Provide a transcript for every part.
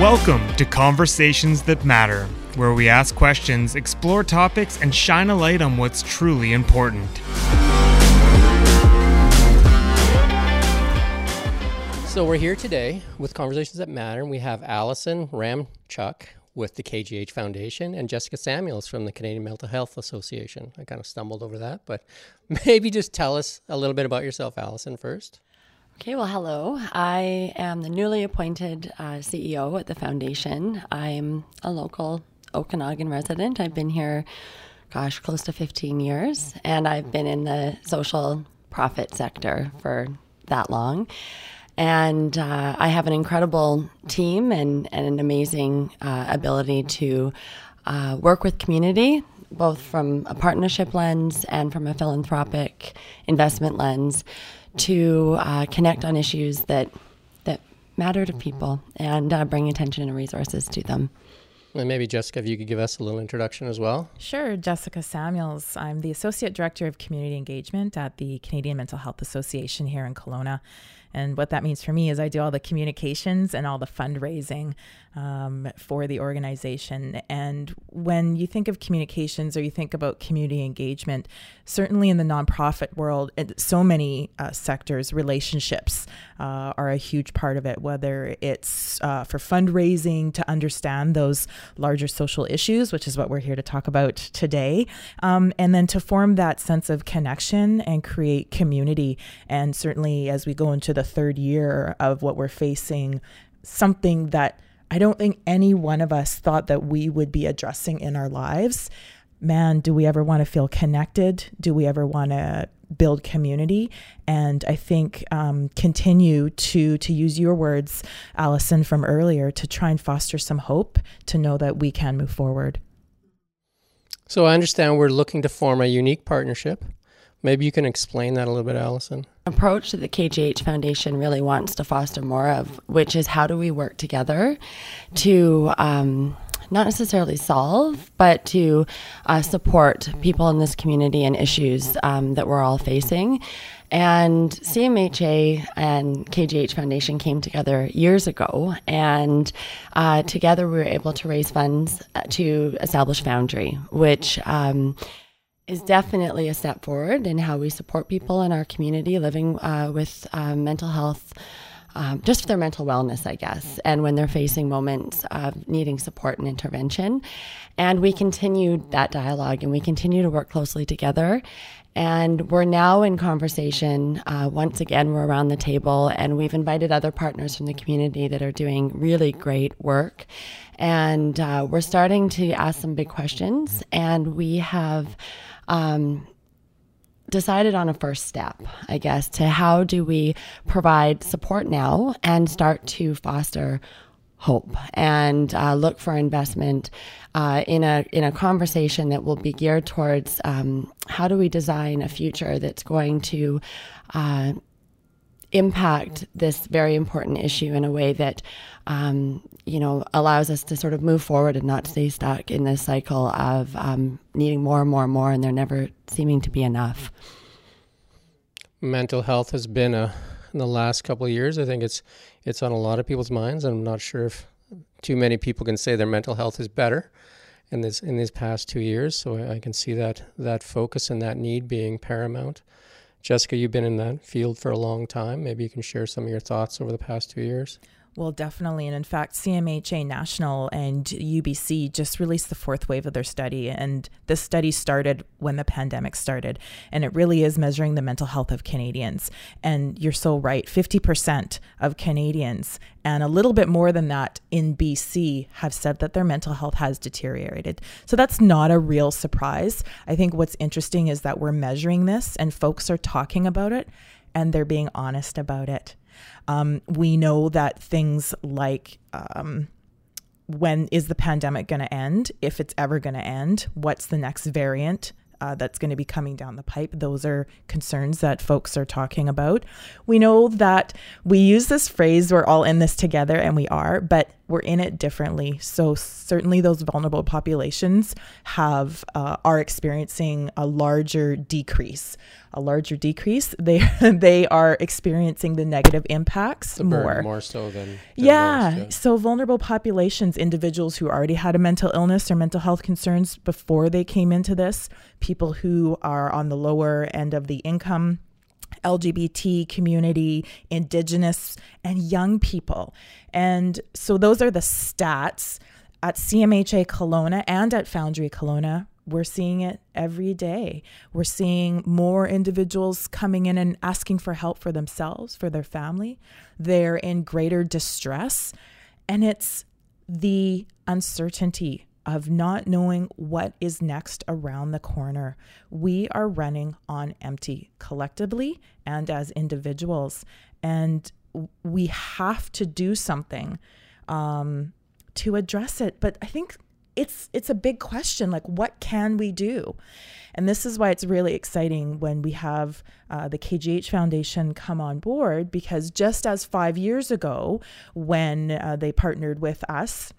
Welcome to Conversations That Matter, where we ask questions, explore topics, and shine a light on what's truly important. So we're here today with Conversations That Matter, and we have Allison Ramchuk with the KGH Foundation and Jessica Samuels from the Canadian Mental Health Association. I kind of stumbled over that, but maybe just tell us a little bit about yourself, Allison, first. Okay, well, hello. I am the newly appointed uh, CEO at the foundation. I'm a local Okanagan resident. I've been here, gosh, close to 15 years, and I've been in the social profit sector for that long. And uh, I have an incredible team and, and an amazing uh, ability to uh, work with community, both from a partnership lens and from a philanthropic investment lens, to uh, connect on issues that that matter to people and uh, bring attention and resources to them. And maybe Jessica, if you could give us a little introduction as well. Sure, Jessica Samuels. I'm the Associate Director of Community Engagement at the Canadian Mental Health Association here in Kelowna. And what that means for me is I do all the communications and all the fundraising um, for the organization. And when you think of communications or you think about community engagement, certainly in the nonprofit world, so many uh, sectors, relationships uh, are a huge part of it, whether it's uh, for fundraising to understand those larger social issues, which is what we're here to talk about today, um, and then to form that sense of connection and create community. And certainly as we go into the third year of what we're facing, something that I don't think any one of us thought that we would be addressing in our lives. Man, do we ever want to feel connected? Do we ever want to build community? And I think um, continue to to use your words, Allison, from earlier, to try and foster some hope to know that we can move forward. So I understand we're looking to form a unique partnership. Maybe you can explain that a little bit, Allison approach that the KGH Foundation really wants to foster more of, which is how do we work together to um, not necessarily solve, but to uh, support people in this community and issues um, that we're all facing. And CMHA and KGH Foundation came together years ago, and uh, together we were able to raise funds uh, to establish Foundry, which um, is definitely a step forward in how we support people in our community living uh, with um, mental health. Um, just for their mental wellness, I guess, and when they're facing moments of needing support and intervention. And we continued that dialogue and we continue to work closely together. And we're now in conversation. Uh, once again, we're around the table and we've invited other partners from the community that are doing really great work. And uh, we're starting to ask some big questions. And we have um, decided on a first step, I guess, to how do we provide support now and start to foster hope and uh, look for investment uh, in a in a conversation that will be geared towards um, how do we design a future that's going to uh, impact this very important issue in a way that um, you know allows us to sort of move forward and not stay stuck in this cycle of um, needing more and more and more and there never seeming to be enough. Mental health has been a in the last couple of years i think it's it's on a lot of people's minds. I'm not sure if too many people can say their mental health is better in this in these past two years. So i can see that that focus and that need being paramount Jessica, you've been in that field for a long time. Maybe you can share some of your thoughts over the past two years. Well, definitely. And in fact, CMHA National and UBC just released the fourth wave of their study. And this study started when the pandemic started. And it really is measuring the mental health of Canadians. And you're so right 50% of Canadians, and a little bit more than that in BC, have said that their mental health has deteriorated. So that's not a real surprise. I think what's interesting is that we're measuring this and folks are talking about it and they're being honest about it. Um, we know that things like um, when is the pandemic going to end? If it's ever going to end, what's the next variant? Uh, that's going to be coming down the pipe. Those are concerns that folks are talking about. We know that we use this phrase, we're all in this together, and we are, but we're in it differently. So certainly those vulnerable populations have uh, are experiencing a larger decrease. A larger decrease. They they are experiencing the negative impacts The more. more so than, than Yeah. most, yeah. So vulnerable populations, individuals who already had a mental illness or mental health concerns before they came into this, people who are on the lower end of the income, LGBT community, indigenous, and young people. And so those are the stats at CMHA Kelowna and at Foundry Kelowna. We're seeing it every day. We're seeing more individuals coming in and asking for help for themselves, for their family. They're in greater distress. And it's the uncertainty of not knowing what is next around the corner. We are running on empty collectively and as individuals. And we have to do something um, to address it. But I think it's it's a big question like what can we do and this is why it's really exciting when we have uh, the kgh foundation come on board because just as five years ago when uh, they partnered with us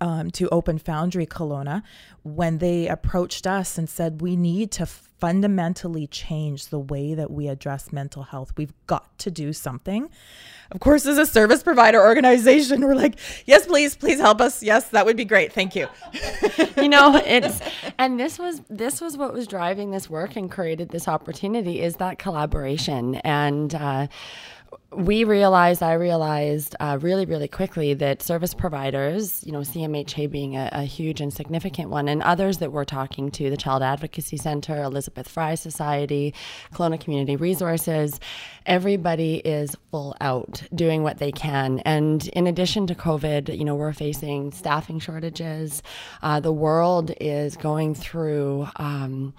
um, to open Foundry Kelowna when they approached us and said, We need to fundamentally change the way that we address mental health. We've got to do something. Of course, as a service provider organization, we're like, Yes, please, please help us. Yes, that would be great. Thank you. you know it's and this was this was what was driving this work and created this opportunity is that collaboration and uh, we realized i realized uh, really really quickly that service providers you know cmha being a, a, huge and significant one and others that we're talking to the child advocacy center elizabeth fry society kelowna community resources everybody is full out doing what they can. And in addition to covid you know we're facing staffing shortages. Uh, the world is going through um,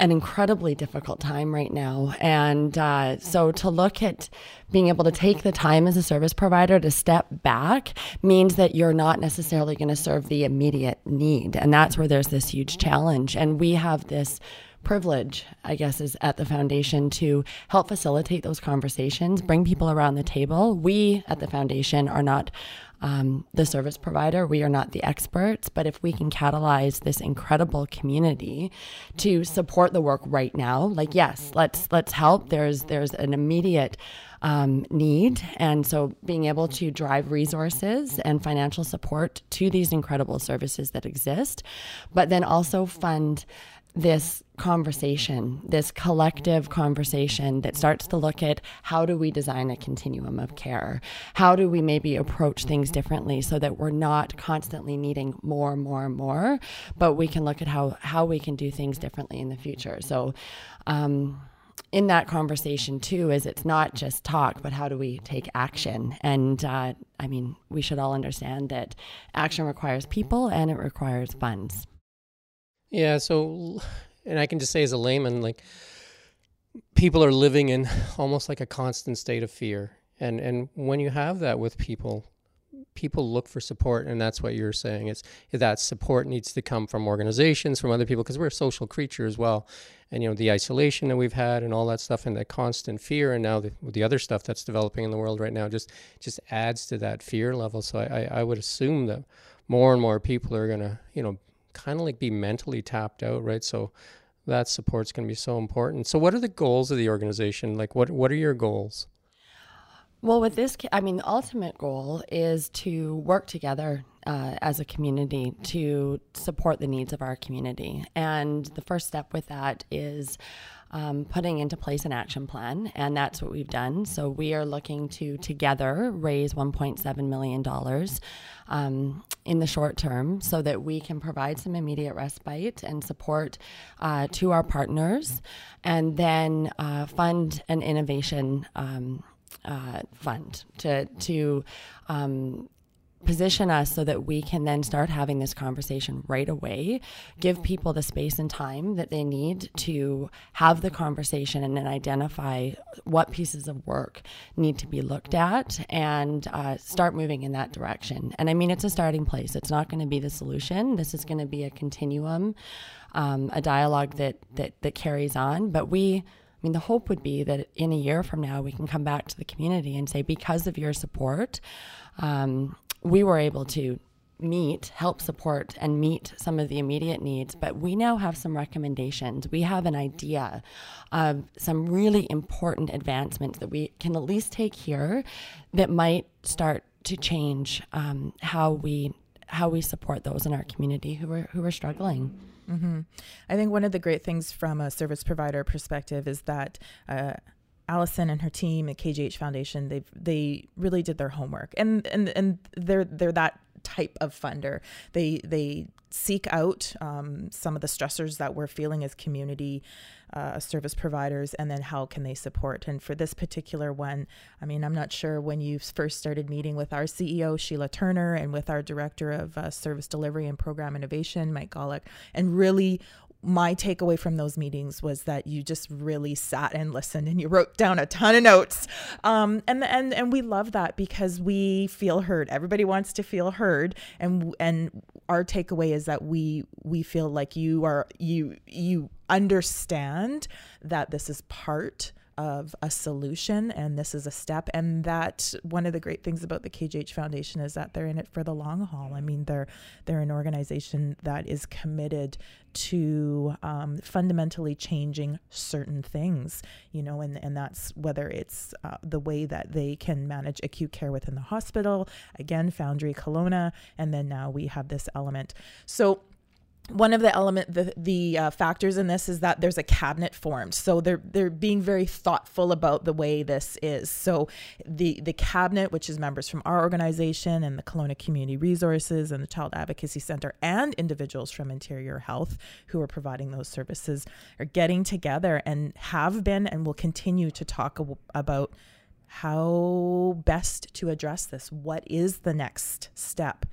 an incredibly difficult time right now. And uh, so to look at being able to take the time as a service provider to step back means that you're not necessarily going to serve the immediate need. And that's where there's this huge challenge. And we have this privilege, I guess, is at the foundation to help facilitate those conversations, bring people around the table. We at the foundation are not um, the service provider. We are not the experts, but if we can catalyze this incredible community to support the work right now, like yes, let's let's help. There's there's an immediate um, need, and so being able to drive resources and financial support to these incredible services that exist, but then also fund this conversation, this collective conversation that starts to look at how do we design a continuum of care? How do we maybe approach things differently so that we're not constantly needing more, more, more, but we can look at how, how we can do things differently in the future. So, um, in that conversation too is it's not just talk but how do we take action and uh, i mean we should all understand that action requires people and it requires funds Yeah, so and I can just say as a layman, like people are living in almost like a constant state of fear. And and when you have that with people, people look for support and that's what you're saying is that support needs to come from organizations, from other people because we're social creature as well. And you know, the isolation that we've had and all that stuff and that constant fear and now the, the other stuff that's developing in the world right now just just adds to that fear level. So I, I, I would assume that more and more people are gonna, you know, kind of like be mentally tapped out, right? So that support's going to be so important. So what are the goals of the organization? Like what what are your goals? Well, with this, I mean, the ultimate goal is to work together uh, as a community to support the needs of our community. And the first step with that is um, putting into place an action plan, and that's what we've done. So we are looking to together raise $1.7 million um, in the short term so that we can provide some immediate respite and support uh, to our partners, and then uh, fund an innovation. Um, uh, fund to to um, position us so that we can then start having this conversation right away. Give people the space and time that they need to have the conversation and then identify what pieces of work need to be looked at and uh, start moving in that direction. And i mean it's a starting place. It's not going to be the solution. This is going to be a continuum um, a dialogue that, that that carries on. But we I mean, the hope would be that in a year from now, we can come back to the community and say, because of your support, um, we were able to meet, help support, and meet some of the immediate needs. But we now have some recommendations. We have an idea of some really important advancements that we can at least take here that might start to change um, how we how we support those in our community who are who are struggling. Mm-hmm. I think one of the great things from a service provider perspective is that. Uh, Allison and her team at KGH Foundation, they they really did their homework, and and and they're they're that type of funder. They they seek out um, some of the stressors that we're feeling as community uh, service providers, and then how can they support? And for this particular one, I mean, I'm not sure when you first started meeting with our CEO Shelagh Turner and with our director of uh, service delivery and program innovation Mike Golick, and really my takeaway from those meetings was that you just really sat and listened and you wrote down a ton of notes. Um, and and and we love that because we feel heard. Everybody wants to feel heard. And and our takeaway is that we we feel like you are you you understand that this is part of a solution and this is a step and that one of the great things about the KGH Foundation is that they're in it for the long haul. I mean they're they're an organization that is committed to um, fundamentally changing certain things, you know, and, and that's whether it's uh, the way that they can manage acute care within the hospital, again, Foundry Kelowna, and then now we have this element. So one of the element the the uh, factors in this is that there's a cabinet formed. So they're they're being very thoughtful about the way this is. So the the cabinet which is members from our organization and the Kelowna Community Resources and the Child Advocacy Center and individuals from Interior Health who are providing those services are getting together and have been and will continue to talk about how best to address this. What is the next step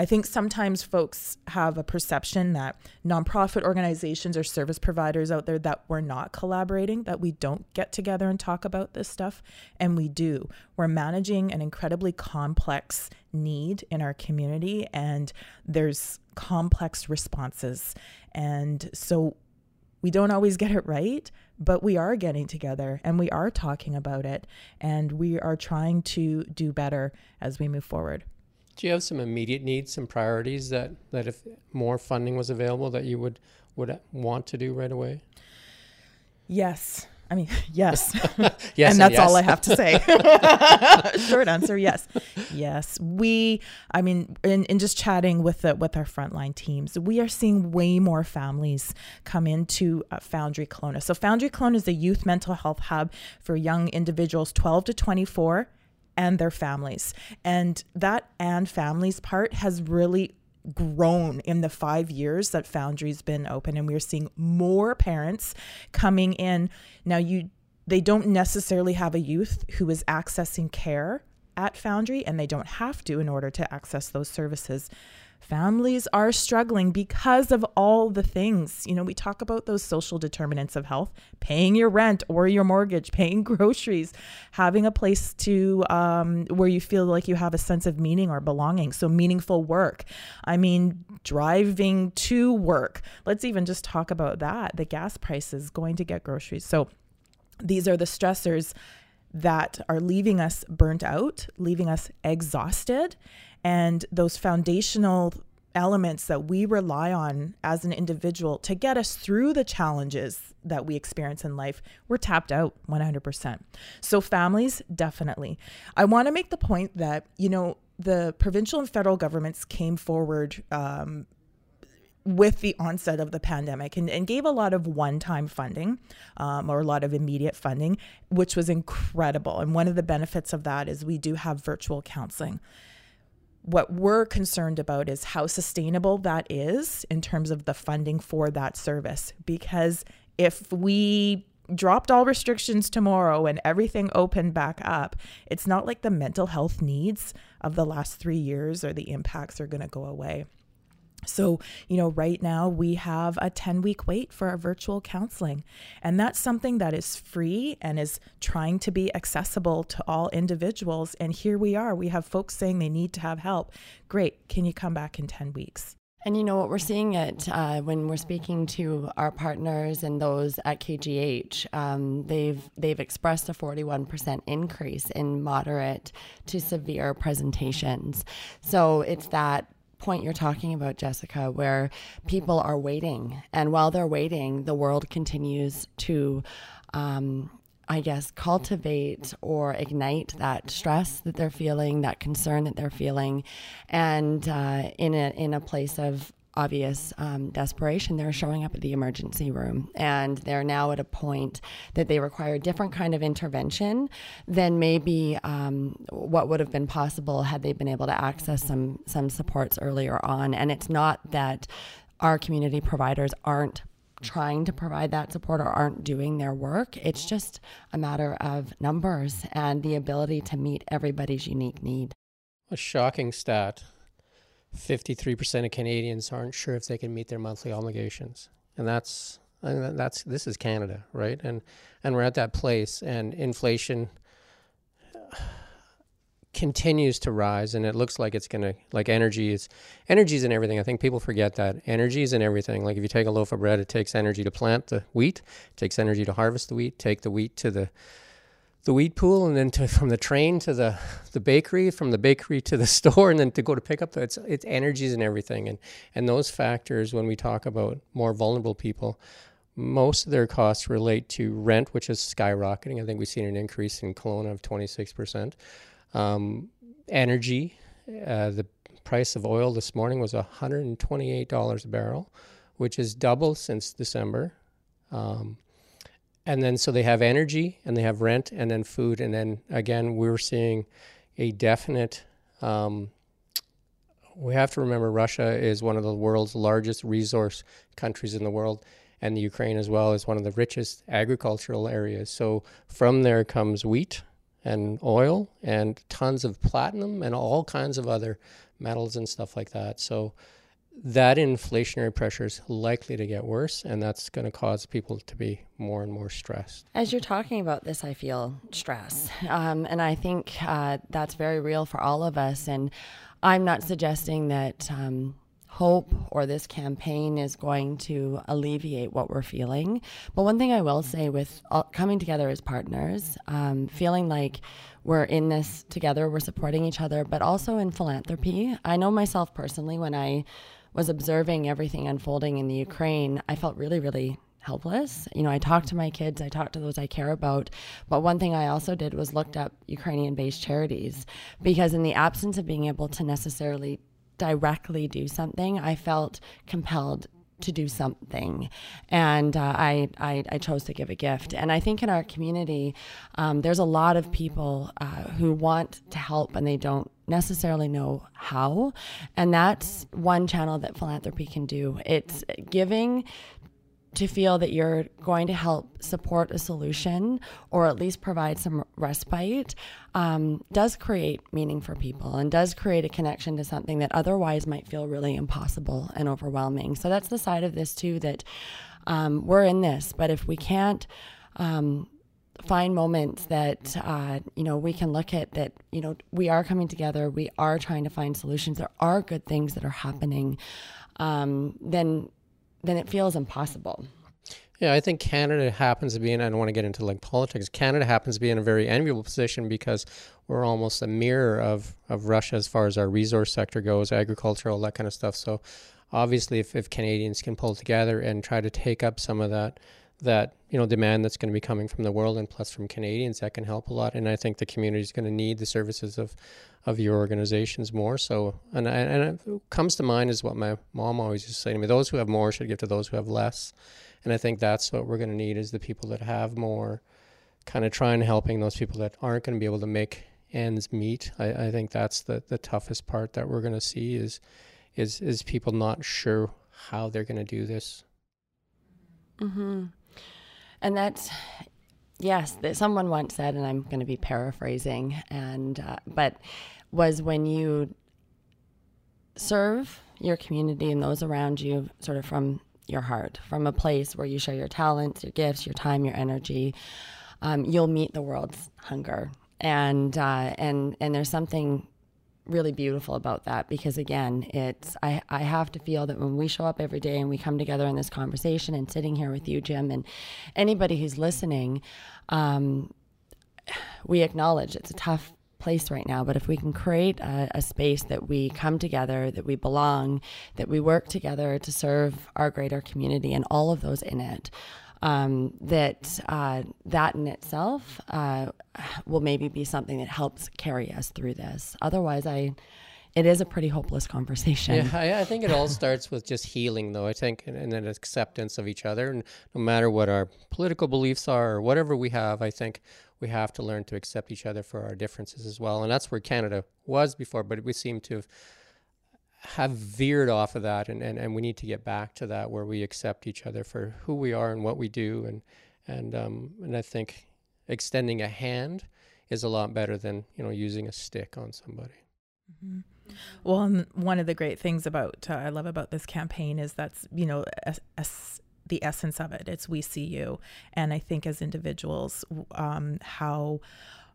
I think sometimes folks have a perception that nonprofit organizations or service providers out there that we're not collaborating, that we don't get together and talk about this stuff. And we do. We're managing an incredibly complex need in our community, and there's complex responses. And so we don't always get it right, but we are getting together and we are talking about it, and we are trying to do better as we move forward. Do you have some immediate needs, some priorities that, that if more funding was available that you would would want to do right away? Yes. I mean, yes. yes and that's yes. all I have to say. Short answer, yes. Yes. We I mean, in, in just chatting with the with our frontline teams, we are seeing way more families come into uh, Foundry Kelowna. So Foundry Kelowna is a youth mental health hub for young individuals 12 to 24 and their families. And that and families part has really grown in the five years that Foundry's been open. And we're seeing more parents coming in. Now, you they don't necessarily have a youth who is accessing care at Foundry, and they don't have to in order to access those services. Families are struggling because of all the things. You know, we talk about those social determinants of health paying your rent or your mortgage, paying groceries, having a place to um, where you feel like you have a sense of meaning or belonging. So, meaningful work. I mean, driving to work. Let's even just talk about that the gas prices, going to get groceries. So, these are the stressors that are leaving us burnt out, leaving us exhausted, and those foundational elements that we rely on as an individual to get us through the challenges that we experience in life, we're tapped out 100%. So, families, definitely. I want to make the point that, you know, the provincial and federal governments came forward um, with the onset of the pandemic and, and gave a lot of one time funding um, or a lot of immediate funding, which was incredible. And one of the benefits of that is we do have virtual counseling what we're concerned about is how sustainable that is in terms of the funding for that service. Because if we dropped all restrictions tomorrow and everything opened back up, it's not like the mental health needs of the last three years or the impacts are going to go away. So, you know, right now we have a 10 week wait for our virtual counseling. And that's something that is free and is trying to be accessible to all individuals. And here we are. We have folks saying they need to have help. Great. Can you come back in 10 weeks? And you know what we're seeing it uh, when we're speaking to our partners and those at KGH. Um, they've they've expressed a 41% increase in moderate to severe presentations. So it's that point you're talking about, Jessica, where people are waiting, and while they're waiting, the world continues to. Um, I guess, cultivate or ignite that stress that they're feeling, that concern that they're feeling, and uh, in a in a place of obvious um, desperation, they're showing up at the emergency room, and they're now at a point that they require a different kind of intervention than maybe um, what would have been possible had they been able to access some some supports earlier on. And it's not that our community providers aren't trying to provide that support or aren't doing their work. It's just a matter of numbers and the ability to meet everybody's unique need. A shocking stat 53% of Canadians aren't sure if they can meet their monthly obligations. And that's and that's this is Canada, right? And and we're at that place and inflation uh, continues to rise and it looks like it's going to like energy is energy is in everything i think people forget that energy is in everything like if you take a loaf of bread it takes energy to plant the wheat it takes energy to harvest the wheat take the wheat to the the wheat pool and then to from the train to the the bakery from the bakery to the store and then to go to pick up the it's it's energies and everything. And and those factors when we talk about more vulnerable people most of their costs relate to rent which is skyrocketing. I think we've seen an increase in Kelowna of 26% um, energy, uh, the price of oil this morning was $128 a barrel, which is double since December. Um, and then so they have energy and they have rent and then food. And then again, we're seeing a definite. Um, we have to remember Russia is one of the world's largest resource countries in the world, and the Ukraine as well is one of the richest agricultural areas. So from there comes wheat, and oil and tons of platinum and all kinds of other metals and stuff like that. So that inflationary pressure is likely to get worse, and that's going to cause people to be more and more stressed. As you're talking about this, I feel stress. Um, and I think uh, that's very real for all of us. And I'm not suggesting that. Um, hope or this campaign is going to alleviate what we're feeling. But one thing I will say with all, coming together as partners, um, feeling like we're in this together, we're supporting each other, but also in philanthropy. I know myself personally when I was observing everything unfolding in the Ukraine, I felt really, really helpless. You know, I talked to my kids, I talked to those I care about. But one thing I also did was looked up Ukrainian based charities because, in the absence of being able to necessarily directly do something, I felt compelled to do something, and uh, I, I, I chose to give a gift. And I think in our community, um, there's a lot of people uh, who want to help and they don't necessarily know how, and that's one channel that philanthropy can do. It's giving to feel that you're going to help support a solution or at least provide some respite um, does create meaning for people and does create a connection to something that otherwise might feel really impossible and overwhelming. So that's the side of this too that um, we're in this, but if we can't um, find moments that uh, you know we can look at that you know we are coming together, we are trying to find solutions, there are good things that are happening, um, then then it feels impossible. Yeah, I think Canada happens to be in, I don't want to get into like politics, Canada happens to be in a very enviable position because we're almost a mirror of, of Russia as far as our resource sector goes, agriculture, all that kind of stuff. So obviously, if, if Canadians can pull together and try to take up some of that, that you know demand that's going to be coming from the world and plus from Canadians that can help a lot. And I think the community is going to need the services of of your organizations more. So and and it comes to mind is what my mom always used to say to me those who have more should give to those who have less. And I think that's what we're going to need is the people that have more kind of trying helping those people that aren't going to be able to make ends meet. I, I think that's the the toughest part that we're going to see is is is people not sure how they're going to do this. Mm-hmm. And that's yes, that someone once said, and I'm going to be paraphrasing, and uh, but was when you serve your community and those around you, sort of from your heart, from a place where you share your talents, your gifts, your time, your energy. Um, you'll meet the world's hunger, and uh, and and there's something really beautiful about that because again it's I, I have to feel that when we show up every day and we come together in this conversation and sitting here with you jim and anybody who's listening um, we acknowledge it's a tough place right now but if we can create a, a space that we come together that we belong that we work together to serve our greater community and all of those in it um, that uh, that in itself uh, will maybe be something that helps carry us through this. Otherwise, I it is a pretty hopeless conversation. Yeah, I, I think it all starts with just healing, though. I think, and, and, an acceptance of each other. And no matter what our political beliefs are or whatever we have, I think we have to learn to accept each other for our differences as well. And that's where Canada was before, but we seem to have have veered off of that and, and, and we need to get back to that where we accept each other for who we are and what we do and and um, and I think extending a hand is a lot better than you know using a stick on somebody. Mm-hmm. Well, and one of the great things about uh, I love about this campaign is that's you know a, a, the essence of it. It's we see you, and I think as individuals, um, how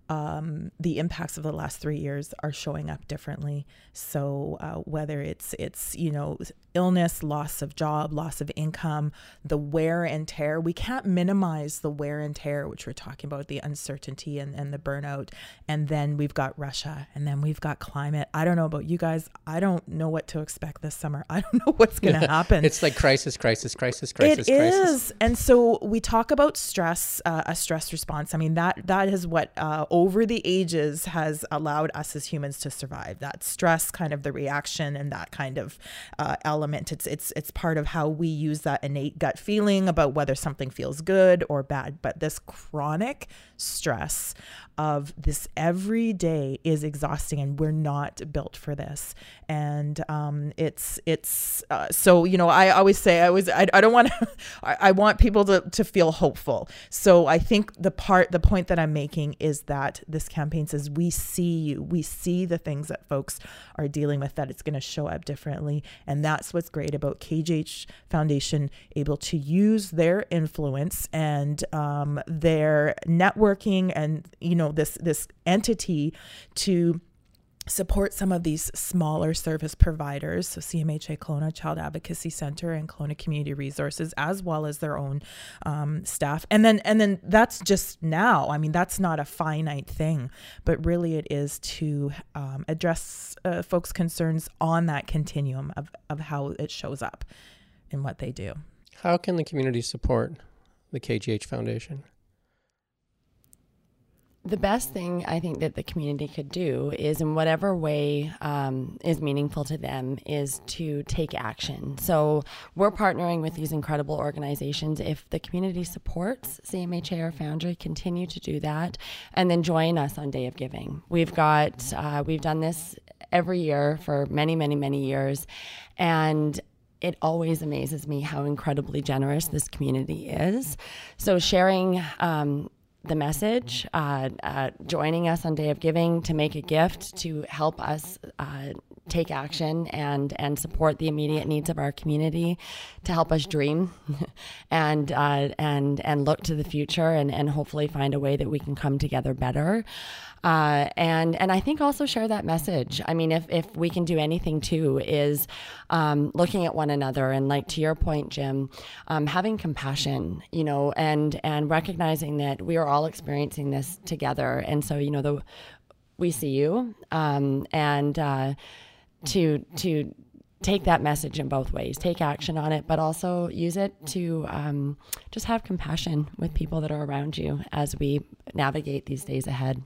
um, the impacts of the last three years are showing up differently. So uh, whether it's it's you know illness, loss of job, loss of income, the wear and tear, we can't minimize the wear and tear, which we're talking about the uncertainty and, and the burnout. And then we've got Russia, and then we've got climate. I don't know about you guys. I don't know what to expect this summer. I don't know what's going to happen. it's like crisis, crisis, crisis, crisis, it crisis. is. And so we talk about stress, uh, a stress response. I mean that that is what. Uh, over the ages has allowed us as humans to survive. That stress, kind of the reaction, and that kind of uh, element. It's it's it's part of how we use that innate gut feeling about whether something feels good or bad. But this chronic stress of this every day is exhausting and we're not built for this and um, it's it's uh, so you know i always say i was i, I don't want to I, I want people to, to feel hopeful so i think the part the point that i'm making is that this campaign says we see you we see the things that folks are dealing with that it's going to show up differently. And that's what's great about kgh foundation able to use their influence and um, their networking and you know this this entity to support some of these smaller service providers, so CMHA Kelowna Child Advocacy Center and Kelowna Community Resources, as well as their own um, staff. And then, and then that's just now. I mean, that's not a finite thing, but really it is to um, address uh, folks' concerns on that continuum of of how it shows up in what they do. How can the community support the KGH Foundation? The best thing I think that the community could do is, in whatever way um, is meaningful to them, is to take action. So we're partnering with these incredible organizations. If the community supports CMHA or Foundry, continue to do that, and then join us on Day of Giving. We've got uh, we've done this every year for many, many, many years, and it always amazes me how incredibly generous this community is. So sharing um, the message, uh, uh, joining us on Day of Giving to make a gift to help us uh, take action and and support the immediate needs of our community, to help us dream, and uh, and and look to the future and and hopefully find a way that we can come together better. Uh, and and I think also share that message. I mean, if if we can do anything too, is um, looking at one another and like to your point, Jim, um, having compassion, you know, and and recognizing that we are all experiencing this together, and so you know the we see you, um, and uh, to to take that message in both ways take action on it but also use it to um, just have compassion with people that are around you as we navigate these days ahead.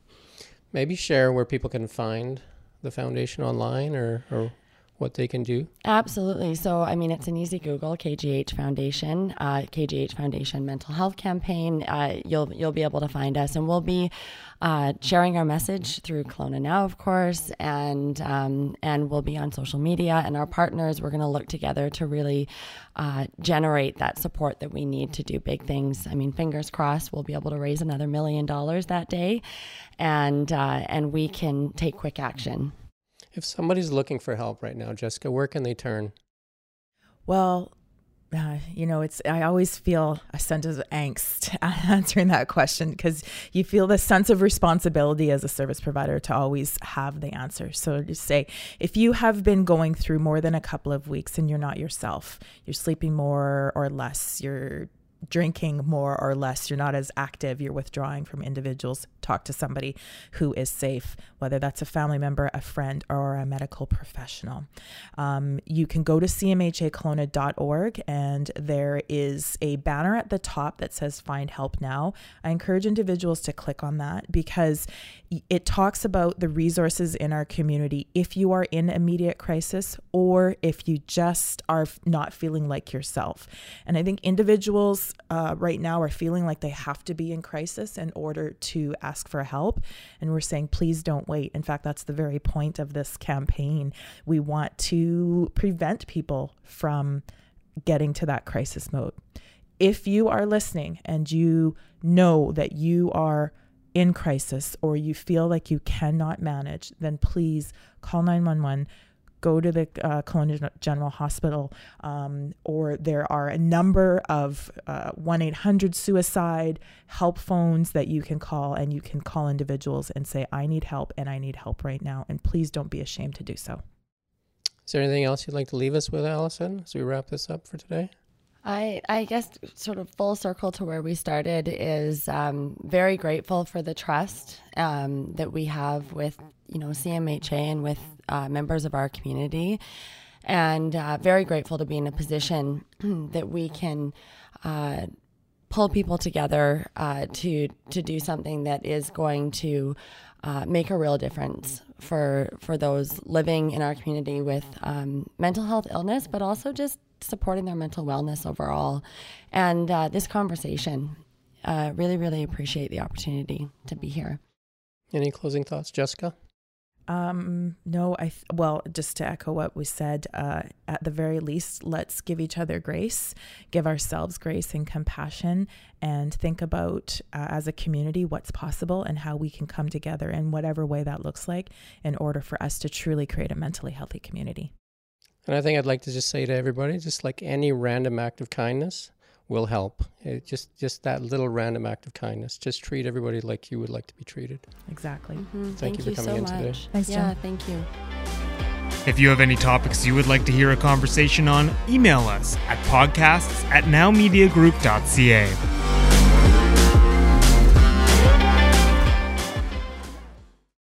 Maybe share where people can find the foundation online or, or what they can do? Absolutely. So, I mean, it's an easy Google KGH Foundation, uh, KGH Foundation Mental Health Campaign. Uh, you'll you'll be able to find us, and we'll be uh, sharing our message through Kelowna Now, of course, and um, and we'll be on social media. And our partners, we're going to look together to really uh, generate that support that we need to do big things. I mean, fingers crossed, we'll be able to raise another million dollars that day, and uh, and we can take quick action. If somebody's looking for help right now, Jessica, where can they turn? Well, uh, you know, it's I always feel a sense of angst answering that question because you feel the sense of responsibility as a service provider to always have the answer. So just say if you have been going through more than a couple of weeks and you're not yourself, you're sleeping more or less, you're drinking more or less, you're not as active, you're withdrawing from individuals, talk to somebody who is safe, whether that's a family member, a friend, or a medical professional. Um, you can go to cmhakelowna.org and there is a banner at the top that says Find Help Now. I encourage individuals to click on that because it talks about the resources in our community if you are in immediate crisis or if you just are not feeling like yourself. And I think individuals uh, right now are feeling like they have to be in crisis in order to ask for help. And we're saying, please don't wait. In fact, that's the very point of this campaign. We want to prevent people from getting to that crisis mode. If you are listening and you know that you are in crisis or you feel like you cannot manage, then please call 911 go to the uh, General Hospital, um, or there are a number of uh, 1 800 suicide help phones that you can call, and you can call individuals and say, I need help and I need help right now. And please don't be ashamed to do so. Is there anything else you'd like to leave us with, Allison, as we wrap this up for today? I, I guess sort of full circle to where we started is um, very grateful for the trust um, that we have with you know CMHA and with uh, members of our community, and uh, very grateful to be in a position that we can uh, pull people together uh, to to do something that is going to uh, make a real difference for for those living in our community with um, mental health illness, but also just supporting their mental wellness overall. And uh, this conversation, uh, really, really appreciate the opportunity to be here. Any closing thoughts, Jessica? Um, no, I, th- well, just to echo what we said, uh, at the very least, let's give each other grace, give ourselves grace and compassion, and think about uh, as a community what's possible and how we can come together in whatever way that looks like in order for us to truly create a mentally healthy community. And I think I'd like to just say to everybody, just like any random act of kindness will help. It just just that little random act of kindness. Just treat everybody like you would like to be treated. Exactly. Mm-hmm. Thank, thank, you for coming so in much. today. Thanks, yeah, Jen. thank you. If you have any topics you would like to hear a conversation on, email us at podcasts at nowmediagroup.ca.